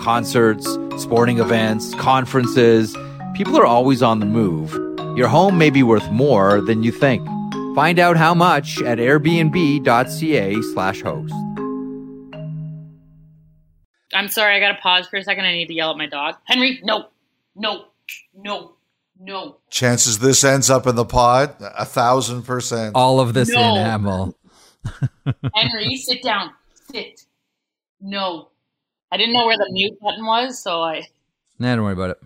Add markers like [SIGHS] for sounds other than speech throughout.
Concerts, sporting events, conferences. People are always on the move. Your home may be worth more than you think. Find out how much at airbnb.ca slash host. I'm sorry, I gotta pause for a second. I need to yell at my dog. Henry, no, no, no, no. Chances this ends up in the pod, a thousand percent. All of this No. in Hamill. [LAUGHS] Henry, sit down. Sit. No. I didn't know where the mute button was, so I. Nah, don't worry about it.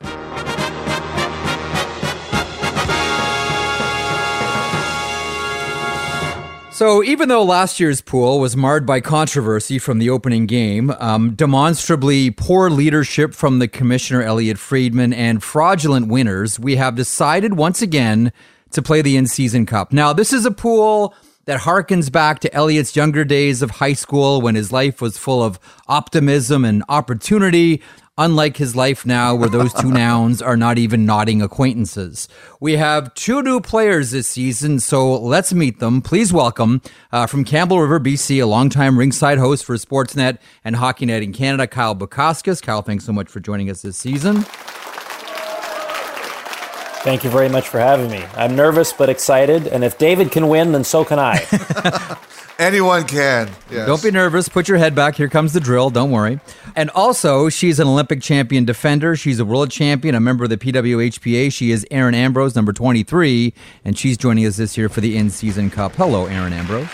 So, even though last year's pool was marred by controversy from the opening game, um, demonstrably poor leadership from the commissioner Elliotte Friedman, and fraudulent winners, we have decided once again to play the in-season cup. Now, this is a pool that harkens back to Elliotte's younger days of high school when his life was full of optimism and opportunity, unlike his life now where those two [LAUGHS] nouns are not even nodding acquaintances. We have two new players this season, so let's meet them. Please welcome uh, from Campbell River, BC, a longtime ringside host for Sportsnet and Hockey Night in Canada, Kyle Bukauskas. Kyle, thanks so much for joining us this season. Thank you very much for having me. I'm nervous but excited, and if David can win, then so can I. [LAUGHS] Anyone can. Yes. Don't be nervous. Put your head back. Here comes the drill. Don't worry. And also, she's an Olympic champion defender. She's a world champion, a member of the PWHPA. She is Erin Ambrose, number 23, and she's joining us this year for the in season cup. Hello, Erin Ambrose.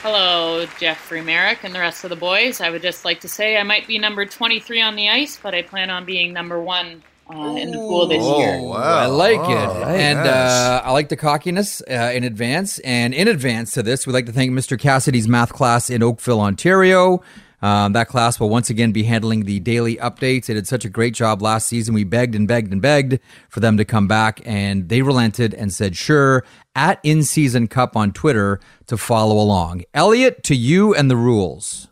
Hello, Jeffrey Marek and the rest of the boys. I would just like to say I might be number 23 on the ice, but I plan on being number one uh, in the pool this year. Oh, wow. I like it. Oh, and yes. uh, I like the cockiness uh, in advance. And in advance to this, we'd like to thank Mr. Cassidy's math class in Oakville, Ontario. Um, that class will once again be handling the daily updates. They did such a great job last season. We begged and begged and begged for them to come back, and they relented and said, sure, at In Season Cup on Twitter to follow along. Elliot, to you and the rules.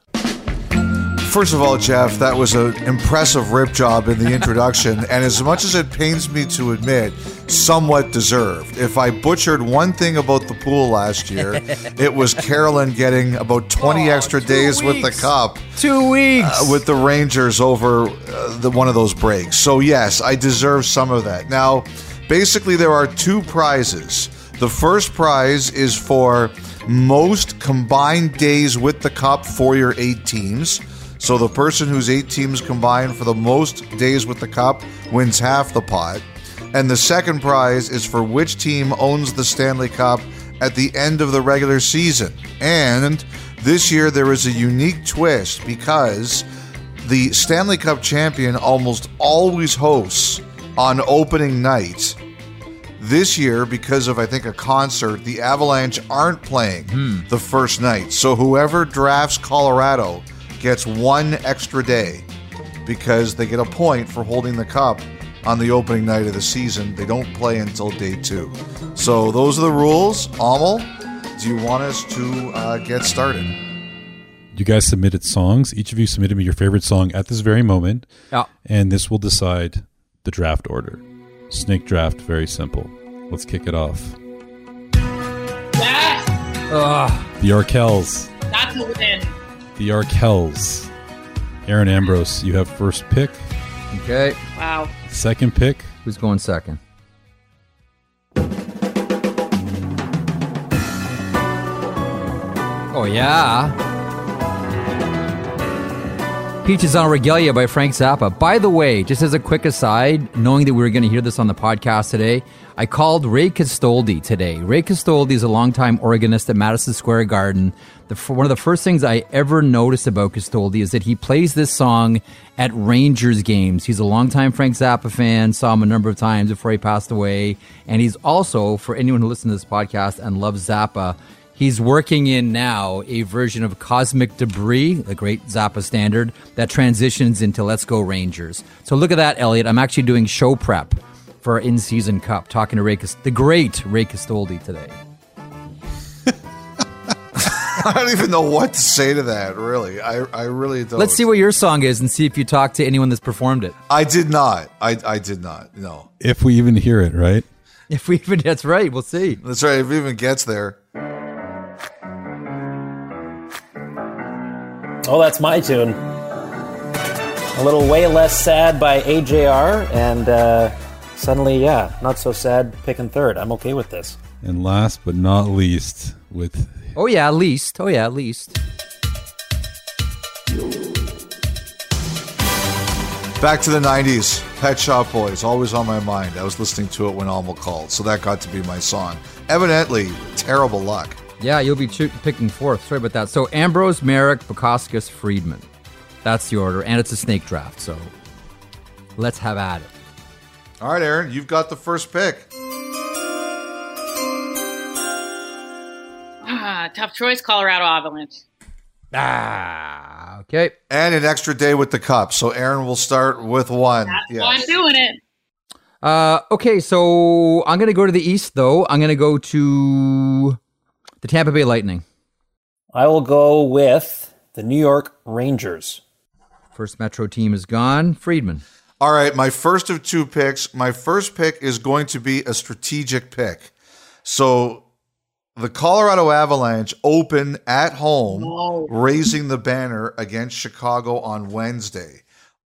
First of all, Jeff, that was an impressive rip job in the introduction, and as much as it pains me to admit, somewhat deserved. If I butchered one thing about the pool last year, [LAUGHS] it was Carolyn getting about 20 Oh, extra days with the cup. Two weeks. uh, with the Rangers over uh, the one of those breaks. So yes, I deserve some of that. Now, basically, there are two prizes. The first prize is for most combined days with the cup for your eight teams. So the person whose eight teams combine for the most days with the cup wins half the pot. And the second prize is for which team owns the Stanley Cup at the end of the regular season. And this year there is a unique twist because the Stanley Cup champion almost always hosts on opening night. This year, because of I think a concert, the Avalanche aren't playing hmm. the first night. So whoever drafts Colorado gets one extra day because they get a point for holding the cup on the opening night of the season. They don't play until day two. So those are the rules. Amel, do you want us to uh, get started? You guys submitted songs. Each of you submitted me your favorite song at this very moment, Yeah. and this will decide the draft order. Snake draft, very simple. Let's kick it off. Yes! Ugh. The Arkells. That's a win. The Arkells. Erin Ambrose, you have first pick. Okay. Wow. Second pick, Who's going second? Oh, yeah. Peaches en Regalia by Frank Zappa. By the way, just as a quick aside, knowing that we were going to hear this on the podcast today, I called Ray Castoldi today. Ray Castoldi is a longtime organist at Madison Square Garden. The, one of the first things I ever noticed about Castoldi is that he plays this song at Rangers games. He's a longtime Frank Zappa fan, saw him a number of times before he passed away. And he's also, for anyone who listens to this podcast and loves Zappa, He's working in now a version of Cosmic Debris, the great Zappa standard, that transitions into Let's Go Rangers. So look at that, Elliotte. I'm actually doing show prep for our in season cup, talking to Ray, the great Ray Castoldi today. [LAUGHS] I don't even know what to say to that, really. I, I really don't. Let's see what your song is and see if you talk to anyone that's performed it. I did not. I, I did not. No. If we even hear it, right? If we even, that's right. We'll see. That's right. If it even gets there. Oh, that's my tune. A little way less sad by AJR, and uh, suddenly, yeah, not so sad picking third. I'm okay with this. And last but not least, with Oh yeah, at least. Oh yeah, at least. Back to the 90s. Pet Shop Boys, always on my mind. I was listening to it when Alma called, so that got to be my song. Evidently, terrible luck. Yeah, you'll be cho- picking fourth. Sorry about that. So Ambrose, Marek, Bukauskas, Friedman. That's the order, and it's a snake draft. So let's have at it. All right, Erin, you've got the first pick. Ah, tough choice, Colorado Avalanche. Ah, okay. And an extra day with the cup. So Erin will start with one. That's Yes. why I'm doing it. Uh, okay, so I'm gonna go to the east though. I'm gonna go to the Tampa Bay Lightning. I will go with the New York Rangers. First Metro team is gone. Friedman. All right, my first of two picks. My first pick is going to be a strategic pick. So the Colorado Avalanche open at home, No. raising the banner against Chicago on Wednesday.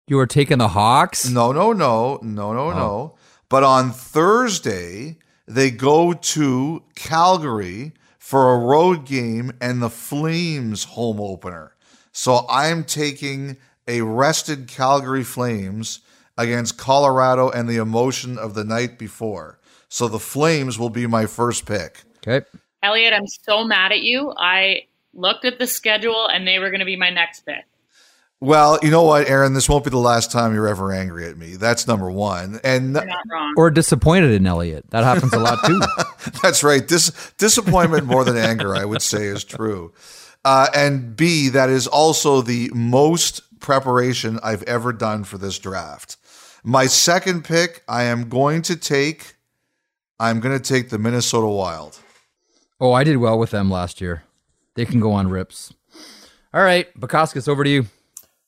You are taking the Hawks. No, no, no, no, no, oh. no. But on Thursday, they go to Calgary for a road game and the Flames home opener. So I'm taking a rested Calgary Flames against Colorado and the emotion of the night before. So the Flames will be my first pick. Okay. Elliotte, I'm so mad at you. I looked at the schedule and they were going to be my next pick. Well, you know what, Erin? This won't be the last time you're ever angry at me. That's number one. And You're not wrong. Or disappointed in Elliotte. That happens a lot too. [LAUGHS] That's right. Dis- disappointment more than anger, I would say, is true. Uh, and B, that is also the most preparation I've ever done for this draft. My second pick, I am going to take. I'm going to take the Minnesota Wild. oh, I did well with them last year. They can go on rips. All right, Bukauskas, over to you.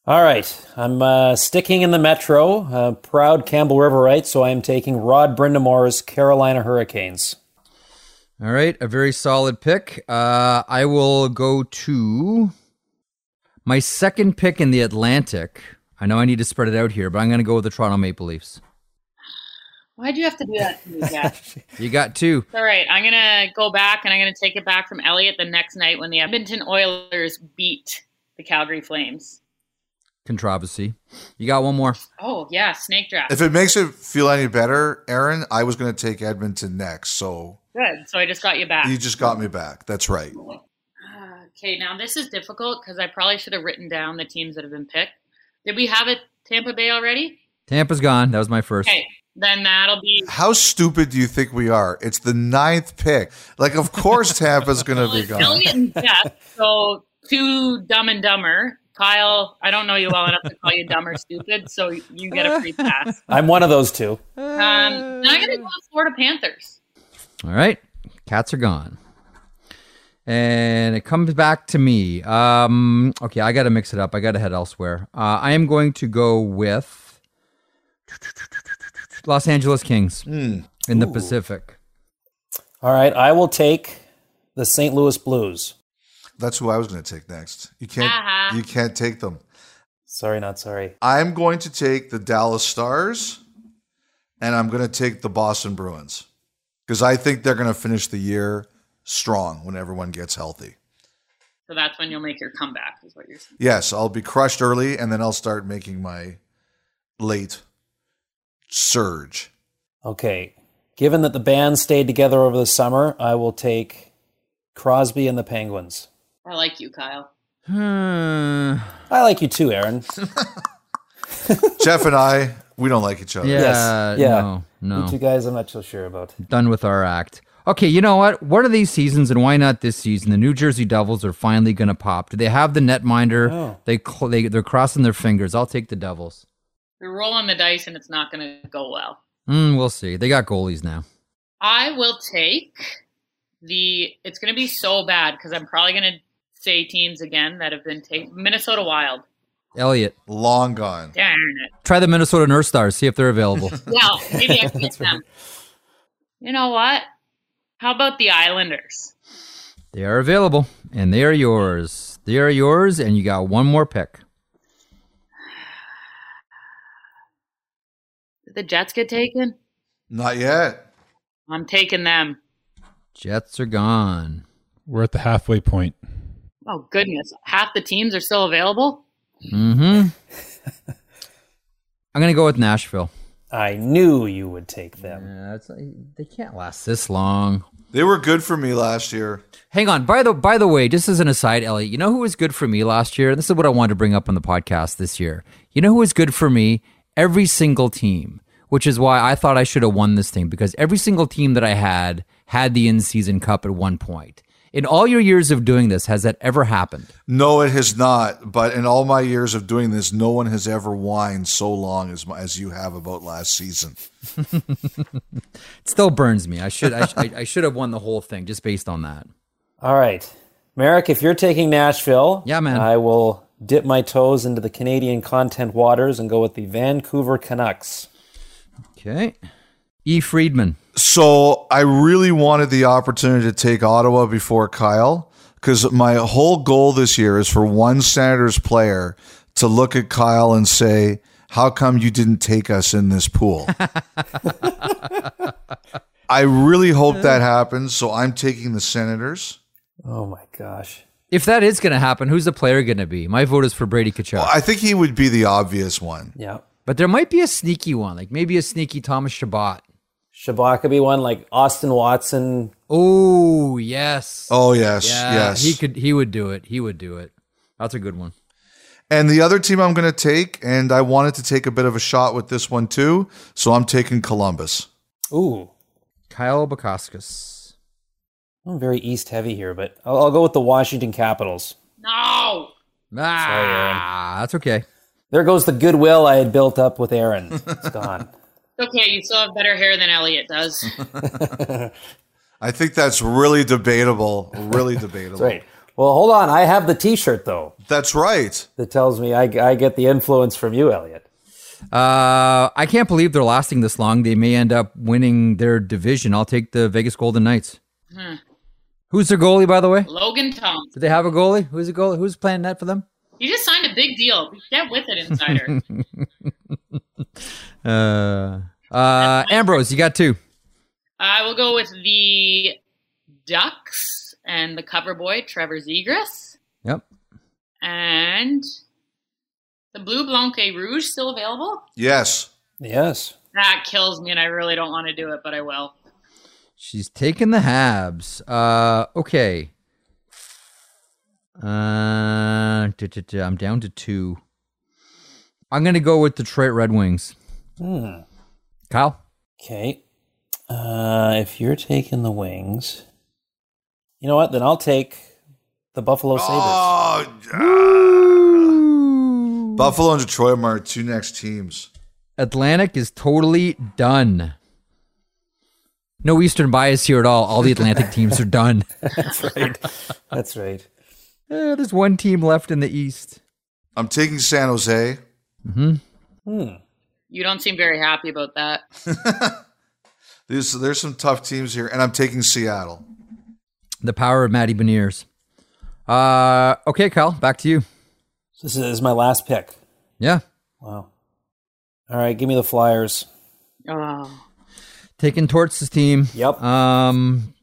All right, I'm uh, sticking in the Metro, uh, proud Campbell Riverite, so I am taking Rod Brind'Amour's Carolina Hurricanes. All right, a very solid pick. Uh, I will go to my second pick in the Atlantic. I know I need to spread it out here, but I'm going to go with the Toronto Maple Leafs. Why'd you have to do that to me, [LAUGHS] Jeff? You got two. All right, I'm going to go back and I'm going to take it back from Elliotte the next night when the Edmonton Oilers beat the Calgary Flames. Controversy. You got one more. Oh, yeah, snake draft. If it makes it feel any better, Erin, I was going to take Edmonton next. So Good. So I just got you back. you just got me back. That's right. [SIGHS] Okay, now this is difficult because I probably should have written down the teams that have been picked. Did we have it Tampa Bay already? Tampa's gone. That was my first. Okay, then that'll be How stupid do you think we are? It's the ninth pick. Like, of course, Tampa's [LAUGHS] going to well, be gone. Elliotte and Jeff. So two dumb and dumber. Kyle, I don't know you well enough to call you dumb or stupid, so you get a free pass. [LAUGHS] I'm one of those two. Um, I'm gonna go with Florida Panthers. All right. Cats are gone. And it comes back to me. Um, okay, I got to mix it up. I got to head elsewhere. Uh, I am going to go with Los Angeles Kings in the Pacific. All right, I will take the St. Louis Blues. That's who I was going to take next. You can't. Uh-huh. You can't take them. Sorry, not sorry. I'm going to take the Dallas Stars, and I'm going to take the Boston Bruins because I think they're going to finish the year strong when everyone gets healthy. So that's when you'll make your comeback, is what you're saying. Yes, I'll be crushed early, and then I'll start making my late surge. Okay. Given that the band stayed together over the summer, I will take Crosby and the Penguins. I like you, Kyle. Hmm. I like you too, Erin. [LAUGHS] [LAUGHS] Jeff and I, we don't like each other. Yeah, yeah. no, no. You two guys, I'm not so sure about. done with our act. Okay, you know what? What are these seasons, and why not this season? The New Jersey Devils are finally going to pop. Do they have the netminder? Oh. They, cl- they they're crossing their fingers. I'll take the Devils. You're rolling the dice and it's not going to go well. Mm, we'll see. They got goalies now. I will take the. It's going to be so bad because I'm probably going to say teams again that have been taken. Minnesota Wild. Elliotte, Long gone. Darn it. try the Minnesota North Stars. See if they're available. Well, maybe I [LAUGHS] can get them. You know what? How about the Islanders? they are available, and they are yours. They are yours, and you got one more pick. Did the Jets get taken? Not yet. I'm taking them. Jets are gone. We're at the halfway point. Oh goodness, half the teams are still available. Mm-hmm. [LAUGHS] I'm gonna go with Nashville. I knew you would take them. Yeah, it's, they can't last this long. They were good for me last year. Hang on. By the by the way, just as an aside, Elliotte, you know who was good for me last year? This is what I wanted to bring up on the podcast this year. You know who was good for me? Every single team, which is why I thought I should have won this thing because every single team that I had had the in-season cup at one point. In all your years of doing this, has that ever happened? No, it has not. But in all my years of doing this, no one has ever whined so long as as you have about last season. [LAUGHS] It still burns me. I should I, I, I should have won the whole thing just based on that. All right. Marek, if you're taking Nashville, Yeah, man. I will dip my toes into the Canadian content waters and go with the Vancouver Canucks. Okay. E. Friedman. So I really wanted the opportunity to take Ottawa before Kyle because my whole goal this year is for one Senators player to look at Kyle and say, "How come you didn't take us in this pool?" [LAUGHS] I really hope that happens. So I'm taking the Senators. Oh my gosh. If that is going to happen, who's the player going to be? My vote is for Brady Tkachuk. I think he would be the obvious one. Yeah. But there might be a sneaky one, like maybe a sneaky Thomas Chabot. Chabot could be one like Austin Watson. Oh yes, Oh yes, yeah, yes. he could. He would do it. He would do it. That's a good one. And the other team I'm going to take, and I wanted to take a bit of a shot with this one too, so I'm taking Columbus. Ooh. Kyle Bukauskas. I'm very east heavy here, but I'll, I'll go with the Washington Capitals. No. Ah, that's okay. There goes the goodwill I had built up with Erin. It's gone. [LAUGHS] Okay, you still have better hair than Elliotte does. [LAUGHS] I think that's really debatable. Really debatable. That's right. Well, hold on. I have the T-shirt though That's right. that tells me I, I get the influence from you, Elliotte. Uh, I can't believe they're lasting this long. They may end up winning their division. I'll take the Vegas Golden Knights. Who's their goalie, by the way? Logan Tom. Do they have a goalie? Who's a goalie? Who's playing net for them? You just signed a big deal. Get with it, insider. [LAUGHS] Uh, uh, Ambrose, you got two. I will go with the Ducks and the cover boy, Trevor Zegras. Yep. And the Blue Blanc Rouge still available? Yes. Yes. That kills me, and I really don't want to do it, but I will. She's taking the Habs. Uh, okay. Uh, I'm down to two. I'm gonna go with Detroit Red Wings. Hmm. Kyle. Okay. Uh, if you're taking the Wings, you know what? Then I'll take the Buffalo Sabres. Oh, yeah. Buffalo and Detroit are our two next teams. Atlantic is totally done. No Eastern bias here at all. All the Atlantic [LAUGHS] teams are done. That's right. That's right. [LAUGHS] Eh, there's one team left in the East. I'm taking San Jose. Hmm. You don't seem very happy about that. [LAUGHS] There's there's some tough teams here, and I'm taking Seattle. The power of Matty Beniers. Uh, okay, Kyle, back to you. This is my last pick. Yeah. Wow. All right, give me the Flyers. Oh. Taking Torts' team. Yep. Um,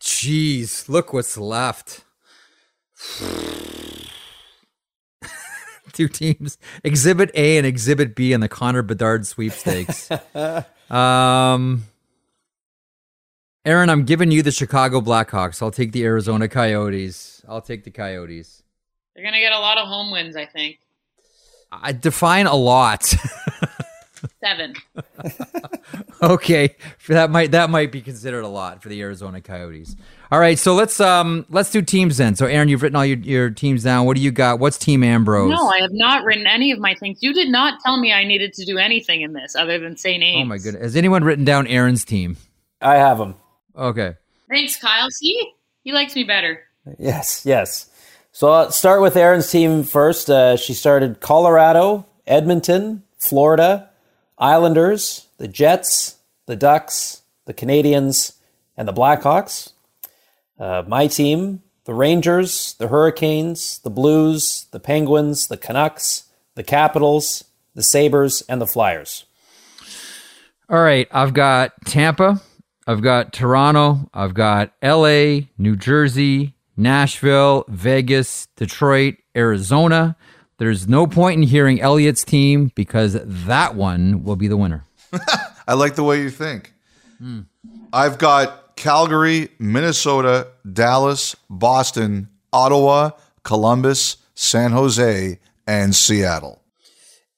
jeez, look what's left. [LAUGHS] Two teams, Exhibit A and Exhibit B in the Connor Bedard sweepstakes. [LAUGHS] um, Erin, I'm giving you the Chicago Blackhawks. I'll take the Arizona Coyotes. I'll take the Coyotes. They're gonna get a lot of home wins, I think. I define a lot. [LAUGHS] Seven. [LAUGHS] okay, that might that might be considered a lot for the Arizona Coyotes. All right, so let's um let's do teams then. So Erin, you've written all your, your teams down. What do you got? What's Team Ambrose? No, I have not written any of my things. You did not tell me I needed to do anything in this other than say names. Oh my goodness. Has anyone written down Erin's team? I have them. Okay. Thanks, Kyle. See, he likes me better. Yes, yes. So I'll start with Erin's team first. Uh, she started Colorado, Edmonton, Florida, Islanders, the Jets, the Ducks, the Canadiens, and the Blackhawks. Uh, my team, the Rangers, the Hurricanes, the Blues, the Penguins, the Canucks, the Capitals, the Sabres, and the Flyers. All right, I've got Tampa, I've got Toronto, I've got LA, New Jersey, Nashville, Vegas, Detroit, Arizona. There's no point in hearing Elliotte's team because that one will be the winner. [LAUGHS] I like the way you think. I've got Calgary, Minnesota, Dallas, Boston, Ottawa, Columbus, San Jose, and Seattle.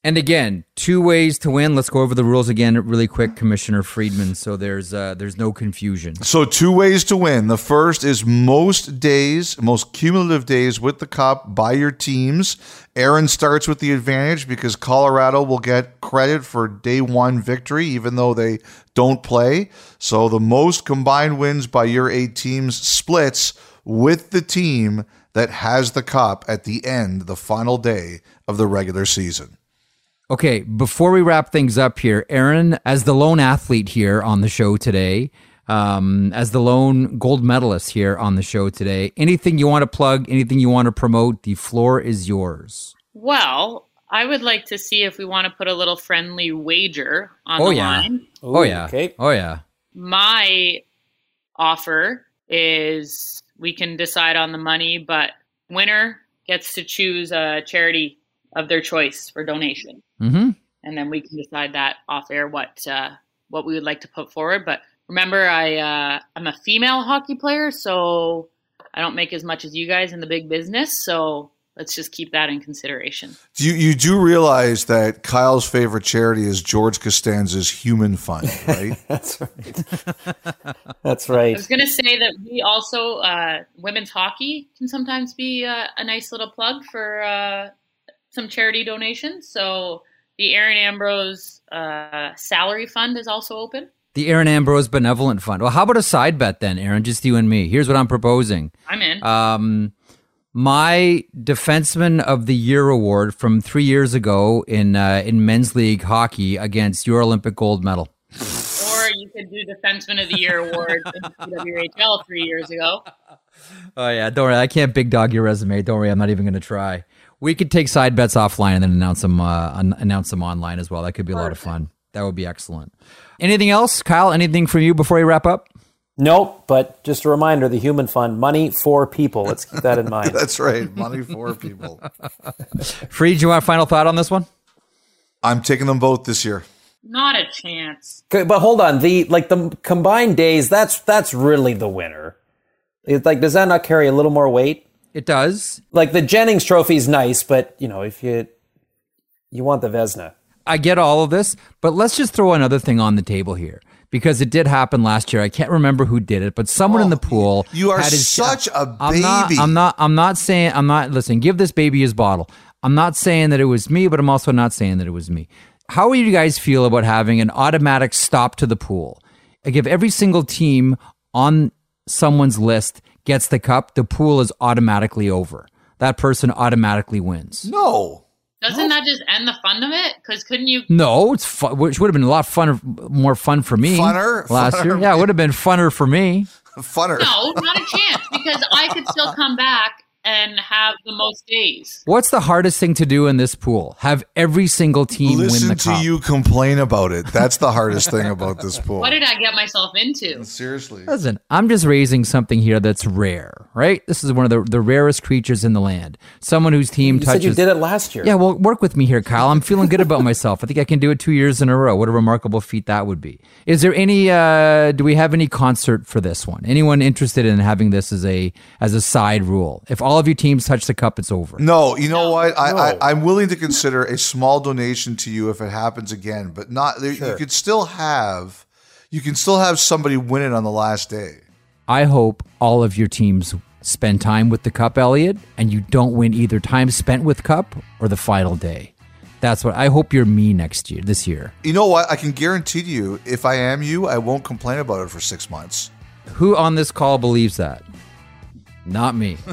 And again, two ways to win. Let's go over the rules again really quick, Commissioner Friedman. So there's uh, there's no confusion. So two ways to win. The first is most days, most cumulative days with the cop by your teams. Erin starts with the advantage because Colorado will get credit for day one victory, even though they don't play. So the most combined wins by your eight teams splits with the team that has the cop at the end, the final day of the regular season. Okay, before we wrap things up here, Erin, as the lone athlete here on the show today, um, as the lone gold medalist here on the show today, anything you want to plug, anything you want to promote, the floor is yours. Well, I would like to see if we want to put a little friendly wager on Oh, the yeah. line. oh Ooh, yeah. Okay. Oh yeah. My offer is we can decide on the money, but winner gets to choose a charity of their choice for donation, Mm-hmm. and then we can decide that off air what uh, what we would like to put forward. But remember, I uh, I'm a female hockey player, so I don't make as much as you guys in the big business. So let's just keep that in consideration. You you do realize that Kyle's favorite charity is George Costanza's Human Fund, [LAUGHS] right? That's right. [LAUGHS] That's right. I was going to say that we also uh, women's hockey can sometimes be uh, a nice little plug for uh, some charity donations. So the Erin Ambrose uh, salary fund is also open. The Erin Ambrose Benevolent Fund. Well, how about a side bet then, Erin? Just you and me. Here's what I'm proposing. I'm in. Um, my Defenseman of the Year award from three years ago in uh, in men's league hockey against your Olympic gold medal. or you could do Defenseman of the Year award in WHL three years ago. [LAUGHS] Oh yeah, don't worry. I can't big dog your resume. Don't worry. I'm not even going to try. We could take side bets offline and then announce them uh, an- announce them online as well. That could be a lot of fun. That would be excellent. Anything else, Kyle? Anything from you before we wrap up? Nope, but just a reminder the Human Fund, money for people. Let's keep that in [LAUGHS] mind. That's right. Money for people. [LAUGHS] Freed, you want a final thought on this one? I'm taking them both this year. Not a chance. Okay, but hold on. The like the combined days, that's that's really the winner. It's like does that not carry a little more weight? It does. Like the Jennings trophy is nice, but you know, if you you want the Vezina. I get all of this, but let's just throw another thing on the table here because it did happen last year. I can't remember who did it, but someone in the oh, pool. you are his- such a I'm not, baby. I'm not. I'm not saying. I'm not. Listen. Give this baby his bottle. I'm not saying that it was me, but I'm also not saying that it was me. How do you guys feel about having an automatic stop to the pool? Like if every single team on someone's list gets the cup, the pool is automatically over. That person automatically wins. No. Doesn't that just end the fun of it? Because couldn't you? No, it's fun, which would have been a lot funner, more fun for me. Funner? last Funner? year. Yeah, it would have been funner for me. Funner. No, not a chance. Because I could still come back and have the most days. What's the hardest thing to do in this pool? Have every single team win Listen the to cup. you complain about it. That's the hardest thing about this pool. What did I get myself into? Seriously. Listen, I'm just raising something here that's rare, right? This is one of the, the rarest creatures in the land. Someone whose team You touches. said you did it last year. Yeah, well, work with me here, Kyle. I'm feeling good about myself. I think I can do it two years in a row. What a remarkable feat that would be. Is there any? Uh, do we have any concert for this one? Anyone interested in having this as a as a side rule? If all of your teams touch the cup, it's over. No, you know what? I, No. I, I'm willing to consider a small donation to you if it happens again, but not. there You could still have, you can still have somebody win it on the last day. I hope all of your teams spend time with the cup, Elliotte, and you don't win either time spent with cup or the final day. That's what I hope you're me next year, this year. You know what? I can guarantee to you, if I am you, I won't complain about it for six months. Who on this call believes that? Not me. [LAUGHS]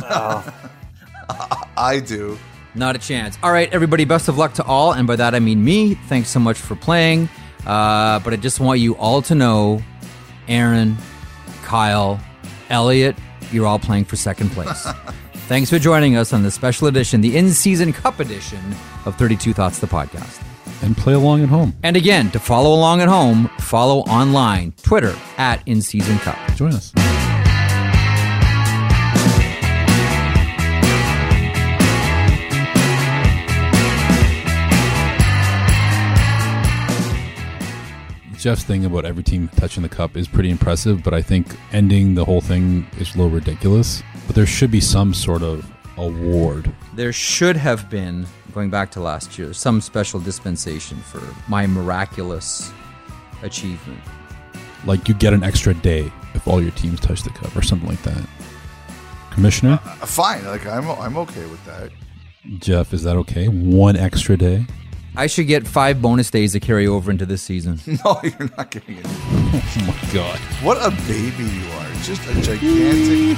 I do. Not a chance. All right, everybody, best of luck to all. And by that, I mean me. Thanks so much for playing. Uh, but I just want you all to know Erin, Kyle, Elliotte, you're all playing for second place. [LAUGHS] Thanks for joining us on the special edition, the in season cup edition of 32 Thoughts, the podcast. And play along at home. And again, to follow along at home, follow online, Twitter at in season cup. Join us. Jeff's thing about every team touching the cup is pretty impressive, but I think ending the whole thing is a little ridiculous. But there should be some sort of award. There should have been, going back to last year, some special dispensation for my miraculous achievement. Like you get an extra day if all your teams touch the cup or something like that. Commissioner, Uh, Fine. Like I'm, I'm okay with that. Jeff, is that okay? One extra day? I should get five bonus days to carry over into this season. [LAUGHS] No, you're not getting it. Oh my god. What a baby you are! Just a gigantic.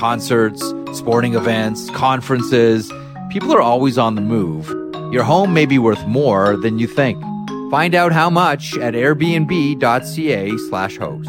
concerts, sporting events, conferences. People are always on the move. Your home may be worth more than you think. Find out how much at airbnb.ca slash host.